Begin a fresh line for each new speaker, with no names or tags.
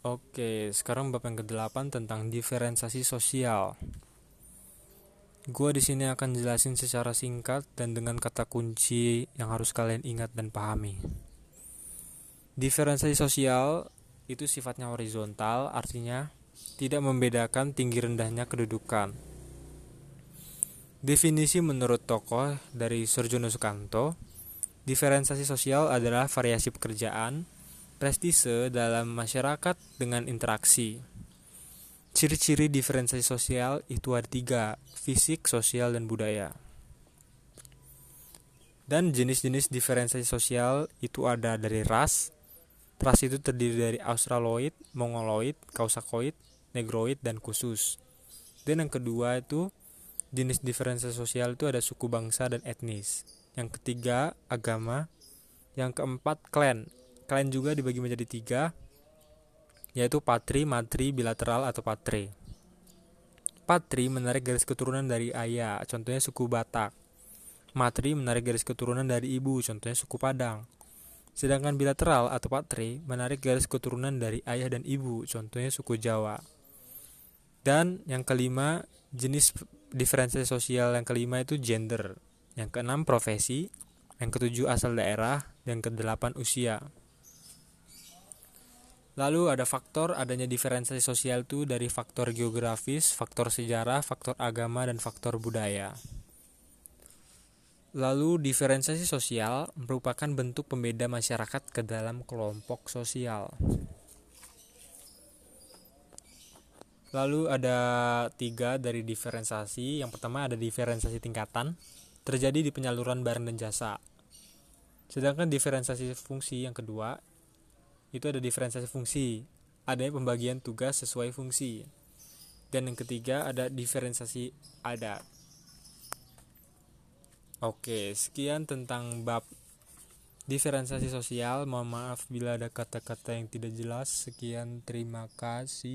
Oke, sekarang bab yang ke-8 tentang diferensiasi sosial. Gua di sini akan jelasin secara singkat dan dengan kata kunci yang harus kalian ingat dan pahami. Diferensiasi sosial itu sifatnya horizontal, artinya tidak membedakan tinggi rendahnya kedudukan. Definisi menurut tokoh dari Surjono Sukanto, diferensiasi sosial adalah variasi pekerjaan, prestise dalam masyarakat dengan interaksi. Ciri-ciri diferensiasi sosial itu ada tiga, fisik, sosial, dan budaya. Dan jenis-jenis diferensiasi sosial itu ada dari ras. Ras itu terdiri dari Australoid, Mongoloid, Kausakoid, Negroid, dan khusus. Dan yang kedua itu jenis diferensiasi sosial itu ada suku bangsa dan etnis. Yang ketiga agama. Yang keempat klan Kalian juga dibagi menjadi tiga, yaitu patri, matri, bilateral, atau patre. Patri menarik garis keturunan dari ayah, contohnya suku Batak. Matri menarik garis keturunan dari ibu, contohnya suku Padang. Sedangkan bilateral atau patre menarik garis keturunan dari ayah dan ibu, contohnya suku Jawa. Dan yang kelima, jenis diferensiasi sosial yang kelima itu gender. Yang keenam profesi, yang ketujuh asal daerah, yang kedelapan usia. Lalu ada faktor adanya diferensiasi sosial itu dari faktor geografis, faktor sejarah, faktor agama, dan faktor budaya. Lalu diferensiasi sosial merupakan bentuk pembeda masyarakat ke dalam kelompok sosial. Lalu ada tiga dari diferensiasi. Yang pertama ada diferensiasi tingkatan, terjadi di penyaluran barang dan jasa. Sedangkan diferensiasi fungsi yang kedua itu ada diferensiasi fungsi. Adanya pembagian tugas sesuai fungsi. Dan yang ketiga ada diferensiasi adat oke sekian tentang bab diferensiasi sosial. Mohon maaf bila ada kata-kata yang tidak jelas. Sekian terima kasih